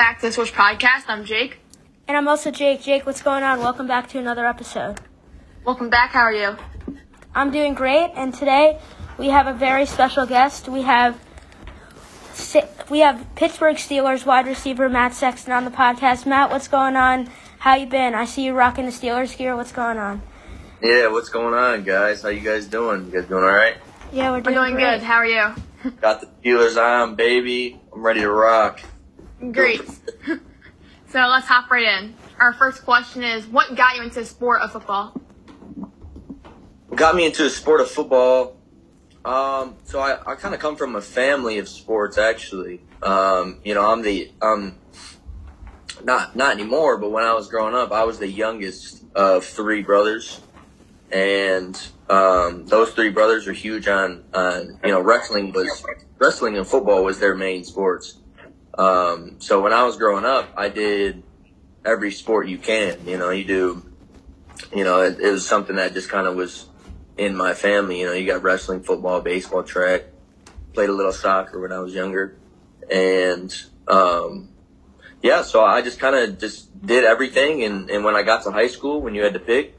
back to the Swish Podcast. I'm Jake. And I'm also Jake. Jake, what's going on? Welcome back to another episode. Welcome back. How are you? I'm doing great, and today we have a very special guest. We have we have Pittsburgh Steelers wide receiver Matt Sexton on the podcast. Matt, what's going on? How you been? I see you rocking the Steelers gear. What's going on? Yeah, what's going on, guys? How you guys doing? You guys doing all right? Yeah, we're doing, we're doing good. How are you? Got the Steelers on, baby. I'm ready to rock. Great. so let's hop right in. Our first question is, what got you into the sport of football? Got me into the sport of football. Um, so I, I kind of come from a family of sports, actually. Um, you know, I'm the um, not not anymore, but when I was growing up, I was the youngest of three brothers, and um, those three brothers are huge on on you know wrestling was wrestling and football was their main sports. Um, so when I was growing up, I did every sport you can. You know, you do. You know, it, it was something that just kind of was in my family. You know, you got wrestling, football, baseball, track. Played a little soccer when I was younger, and um, yeah, so I just kind of just did everything. And, and when I got to high school, when you had to pick,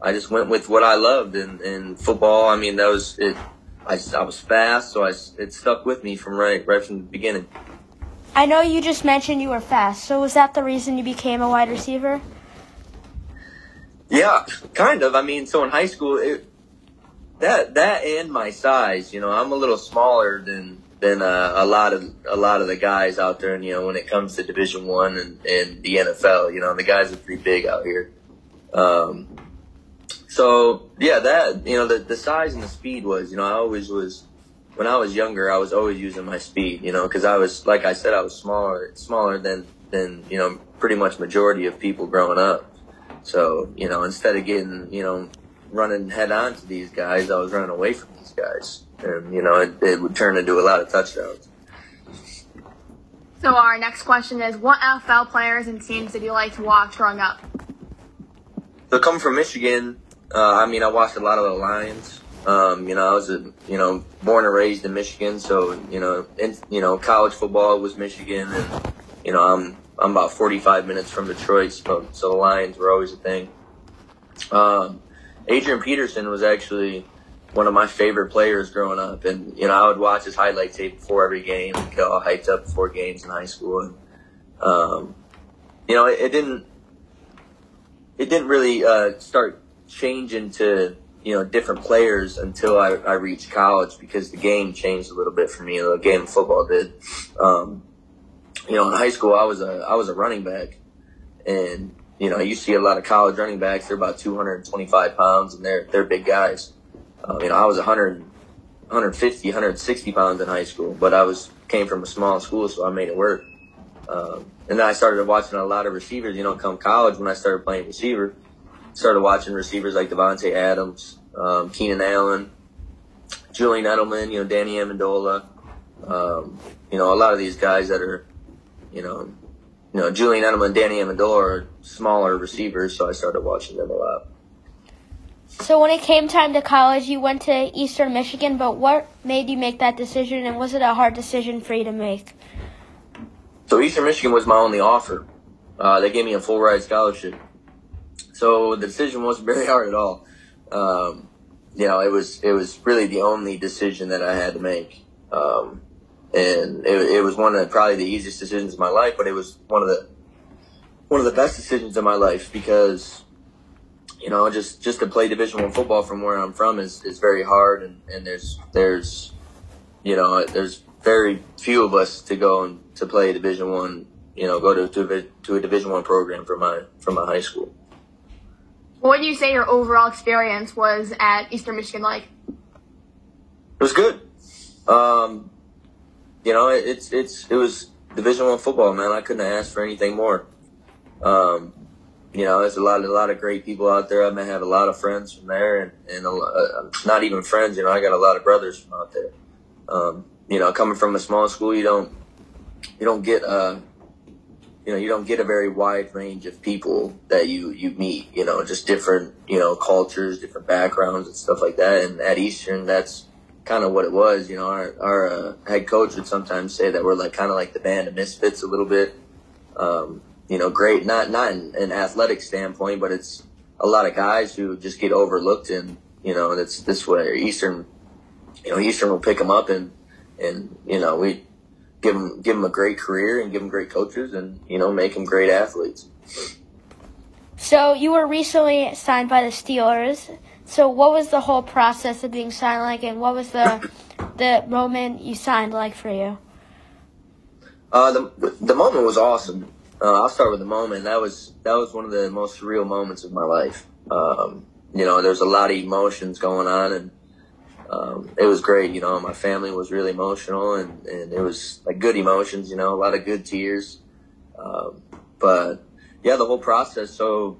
I just went with what I loved. And, and football, I mean, that was it. I, I was fast, so I, it stuck with me from right right from the beginning. I know you just mentioned you were fast. So was that the reason you became a wide receiver? Yeah, kind of. I mean, so in high school, it, that that and my size, you know, I'm a little smaller than than uh, a lot of a lot of the guys out there. And you know, when it comes to Division One and, and the NFL, you know, the guys are pretty big out here. Um, so yeah, that you know, the the size and the speed was, you know, I always was when I was younger, I was always using my speed, you know, because I was like I said, I was smaller smaller than than you know pretty much majority of people growing up. So you know, instead of getting you know running head on to these guys, I was running away from these guys and you know it, it would turn into a lot of touchdowns. So our next question is, what NFL players and teams did you like to watch growing up? So coming from Michigan, uh, I mean, I watched a lot of the Lions. Um, you know, I was a, you know born and raised in Michigan, so you know, in, you know, college football was Michigan, and you know, I'm I'm about 45 minutes from Detroit, so, so the Lions were always a thing. Um, Adrian Peterson was actually one of my favorite players growing up. And, you know, I would watch his highlight tape before every game and get all hyped up before games in high school. And, um, you know, it, it, didn't, it didn't really, uh, start changing to, you know, different players until I, I reached college because the game changed a little bit for me. The game of football did. Um, you know, in high school, I was a, I was a running back and, you know, you see a lot of college running backs. They're about 225 pounds and they're, they're big guys. Um, you know, I was 100, 150, 160 pounds in high school, but I was came from a small school, so I made it work. Um, and then I started watching a lot of receivers. You know, come college when I started playing receiver, started watching receivers like Davante Adams, um, Keenan Allen, Julian Edelman, you know, Danny Amendola. Um, you know, a lot of these guys that are, you know, you know, Julian Edelman, Danny Amendola are smaller receivers, so I started watching them a lot. So when it came time to college, you went to Eastern Michigan, but what made you make that decision, and was it a hard decision for you to make? So Eastern Michigan was my only offer. Uh, they gave me a full ride scholarship. So the decision wasn't very hard at all. Um, you know, it was it was really the only decision that I had to make, um, and it, it was one of probably the easiest decisions of my life. But it was one of the one of the best decisions of my life because you know, just just to play Division One football from where I'm from is, is very hard, and, and there's there's you know there's very few of us to go and to play Division One. You know, go to to, to a Division One program from my from my high school. What would you say your overall experience was at Eastern Michigan like? It was good. Um, you know, it, it's it's it was Division One football, man. I couldn't ask for anything more. Um, you know, there's a lot, a lot of great people out there. I may have a lot of friends from there, and and a, uh, not even friends. You know, I got a lot of brothers from out there. Um, you know, coming from a small school, you don't, you don't get uh, you know, you don't get a very wide range of people that you you meet. You know, just different, you know, cultures, different backgrounds, and stuff like that. And at Eastern, that's kind of what it was. You know, our our uh, head coach would sometimes say that we're like kind of like the band of misfits a little bit um, you know, great. Not not in an athletic standpoint, but it's a lot of guys who just get overlooked, and you know, that's this way. Eastern, you know, Eastern will pick them up, and and you know, we give them give them a great career and give them great coaches, and you know, make them great athletes. So you were recently signed by the Steelers. So what was the whole process of being signed like, and what was the the moment you signed like for you? Uh, the the moment was awesome. Uh, I'll start with the moment. That was that was one of the most surreal moments of my life. Um, you know, there's a lot of emotions going on, and um, it was great. You know, my family was really emotional, and, and it was like good emotions. You know, a lot of good tears. Um, but yeah, the whole process. So,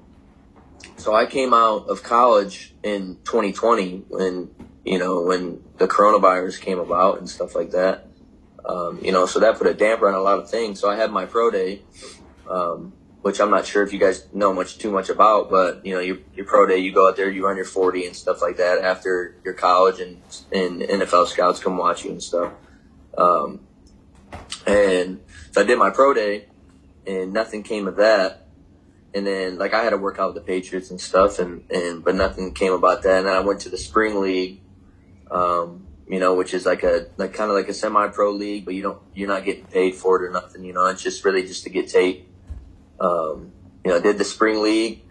so I came out of college in 2020 when you know when the coronavirus came about and stuff like that. Um, you know, so that put a damper on a lot of things. So I had my pro day, um, which I'm not sure if you guys know much too much about, but you know, your, your pro day, you go out there, you run your 40 and stuff like that after your college and, and NFL scouts come watch you and stuff. Um, and so I did my pro day and nothing came of that. And then like I had to work out with the Patriots and stuff and, and, but nothing came about that. And then I went to the spring league, um, you know, which is like a, like kind of like a semi-pro league, but you don't, you're not getting paid for it or nothing, you know, it's just really just to get tape um, you know, I did the spring league.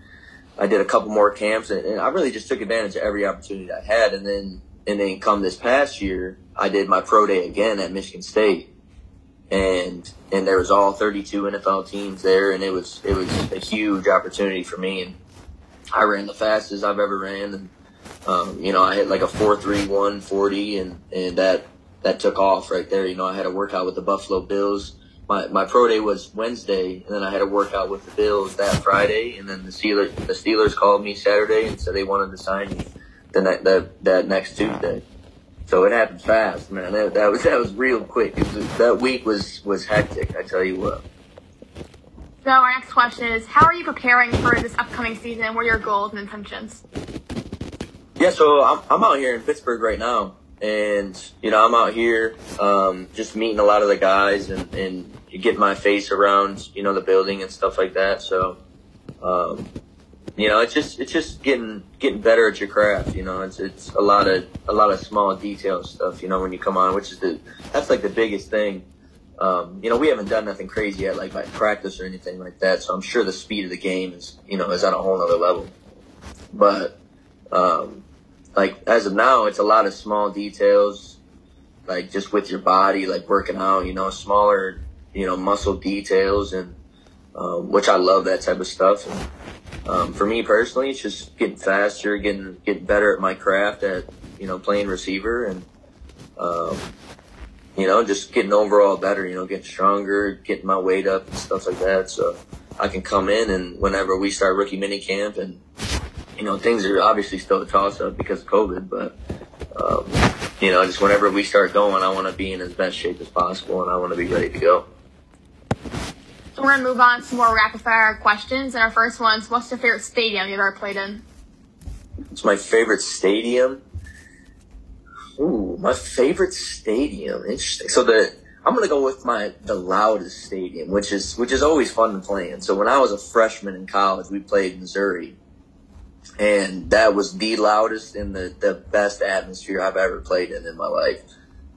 I did a couple more camps, and, and, I really just took advantage of every opportunity I had. And then, and then come this past year, I did my pro day again at Michigan State, and and there was all 32 NFL teams there, and it was it was a huge opportunity for me. And I ran the fastest I've ever ran, and um, you know, I hit like a four three one forty, and and that that took off right there. You know, I had a workout with the Buffalo Bills my, my pro day was Wednesday, and then I had a workout with the Bills that Friday, and then the Steelers the Steelers called me Saturday and said they wanted to sign me the ne- that that next Tuesday. So it happened fast, man. That, that was that was real quick. Was, that week was was hectic. I tell you what. So our next question is: How are you preparing for this upcoming season? What are your goals and intentions? Yeah, so I'm I'm out here in Pittsburgh right now, and you know I'm out here um, just meeting a lot of the guys and and get my face around, you know, the building and stuff like that. So, um, you know, it's just it's just getting getting better at your craft. You know, it's it's a lot of a lot of small detail stuff. You know, when you come on, which is the that's like the biggest thing. Um, you know, we haven't done nothing crazy yet, like by practice or anything like that. So I'm sure the speed of the game is, you know, is on a whole other level. But, um, like as of now, it's a lot of small details, like just with your body, like working out, you know, smaller you know, muscle details and, um, which I love that type of stuff. And, um, for me personally, it's just getting faster, getting, getting better at my craft at, you know, playing receiver and, um, you know, just getting overall better, you know, getting stronger, getting my weight up and stuff like that. So I can come in and whenever we start rookie mini camp and, you know, things are obviously still a toss up because of COVID, but, um, you know, just whenever we start going, I want to be in as best shape as possible and I want to be ready to go. So we're gonna move on to more rapid fire questions. And our first one's what's your favorite stadium you've ever played in? It's my favorite stadium. Ooh, my favorite stadium. Interesting. So the I'm gonna go with my the loudest stadium, which is which is always fun to play in. So when I was a freshman in college, we played Missouri, and that was the loudest and the the best atmosphere I've ever played in in my life.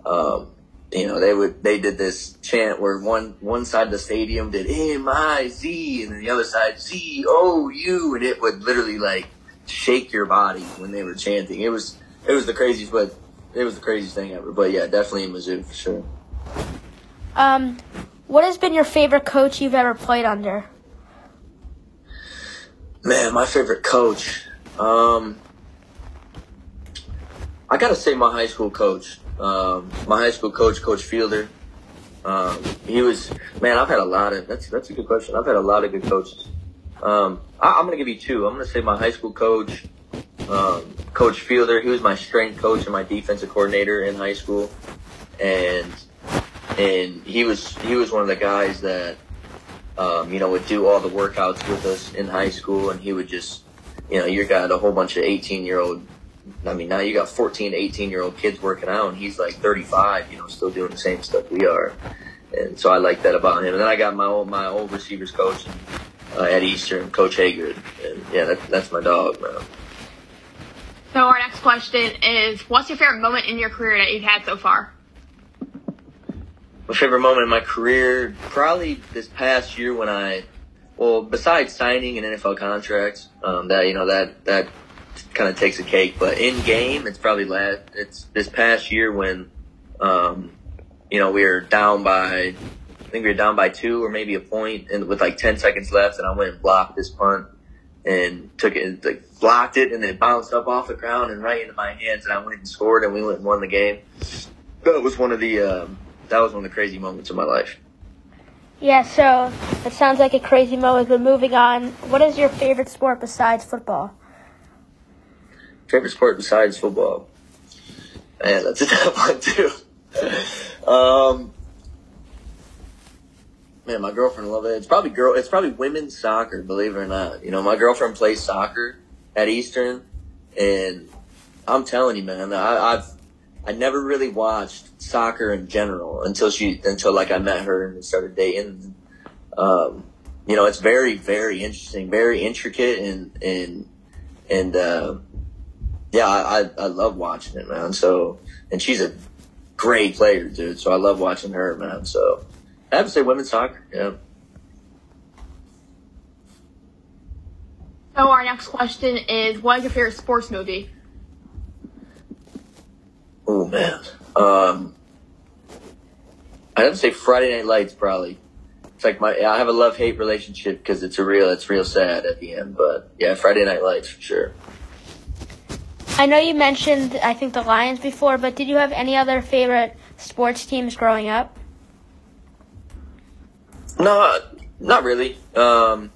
Um, you know, they would they did this chant where one one side of the stadium did M I Z and then the other side Z O U and it would literally like shake your body when they were chanting. It was it was the craziest but it was the craziest thing ever. But yeah, definitely in Mizzou for sure. Um what has been your favorite coach you've ever played under? Man, my favorite coach. Um I gotta say my high school coach. Um, my high school coach, Coach Fielder, um, he was man. I've had a lot of that's that's a good question. I've had a lot of good coaches. Um, I, am gonna give you two. I'm gonna say my high school coach, um, Coach Fielder. He was my strength coach and my defensive coordinator in high school, and and he was he was one of the guys that um, you know would do all the workouts with us in high school, and he would just you know you got a whole bunch of 18 year old I mean, now you got 14 to 18 year old kids working out, and he's like 35, you know, still doing the same stuff we are. and so I like that about him. And then I got my old my old receivers coach uh, at Eastern, Coach Hager, and yeah, that, that's my dog, man. So our next question is, what's your favorite moment in your career that you've had so far? My favorite moment in my career, probably this past year when I, well, besides signing an NFL contract, um, that you know that that kind of takes a cake. But in game, it's probably last. It's this past year when, um, you know, we were down by, I think we were down by two or maybe a point, and with like ten seconds left, and I went and blocked this punt and took it, like blocked it, and it bounced up off the ground and right into my hands, and I went and scored, and we went and won the game. That was one of the um, that was one of the crazy moments of my life. Yeah, so it sounds like a crazy moment, but moving on, what is your favorite sport besides football? Favorite sport besides football? Man, that's a tough one too. um, man, my girlfriend love it. It's probably girl. It's probably women's soccer. Believe it or not, you know, my girlfriend plays soccer at Eastern, and I'm telling you, man, I, I've I never really watched soccer in general until she until like I met her and started dating. Um, you know, it's very very interesting, very intricate, and and and uh, yeah, I I love watching it, man. So and she's a great player, dude. So I love watching her, man. So I have to say women's soccer. Yeah. So our next question is, what is your favorite sports movie? Oh man, um, I have to say Friday Night Lights probably. It's like my I have a love hate relationship because it's a real it's real sad at the end, but yeah, Friday Night Lights for sure. I know you mentioned I think the Lions before, but did you have any other favorite sports teams growing up? No, not really. Um,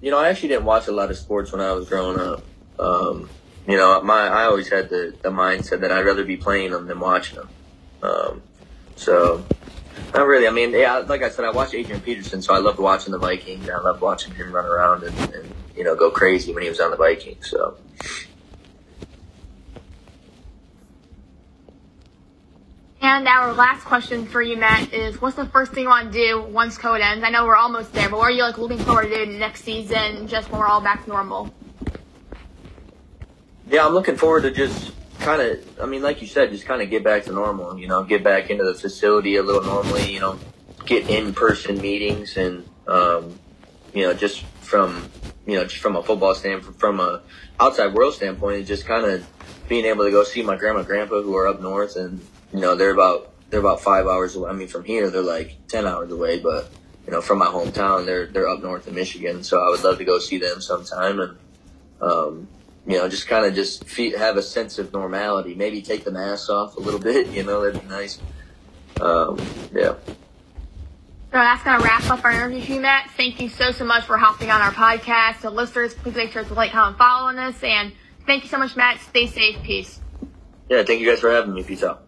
you know, I actually didn't watch a lot of sports when I was growing up. Um, you know, my I always had the, the mindset that I'd rather be playing them than watching them. Um, so, not really. I mean, yeah, like I said, I watched Adrian Peterson, so I loved watching the Vikings. I loved watching him run around and, and you know go crazy when he was on the Vikings. So. And our last question for you, Matt, is what's the first thing you want to do once COVID ends? I know we're almost there, but what are you like looking forward to next season, just when we're all back to normal? Yeah, I'm looking forward to just kind of, I mean, like you said, just kind of get back to normal. You know, get back into the facility a little normally. You know, get in-person meetings and, um, you know, just from, you know, just from a football standpoint, from a outside world standpoint, just kind of being able to go see my grandma, and grandpa who are up north and you know, they're about they're about five hours away. I mean, from here they're like ten hours away, but you know, from my hometown, they're they're up north in Michigan. So I would love to go see them sometime and, um, you know, just kind of just fe- have a sense of normality. Maybe take the mask off a little bit. You know, that'd be nice. Um, yeah. So that's going to wrap up our interview, Matt. Thank you so, so much for hopping on our podcast. So listeners, please make sure to like, comment, follow on this. And thank you so much, Matt. Stay safe. Peace. Yeah, thank you guys for having me. Peace out.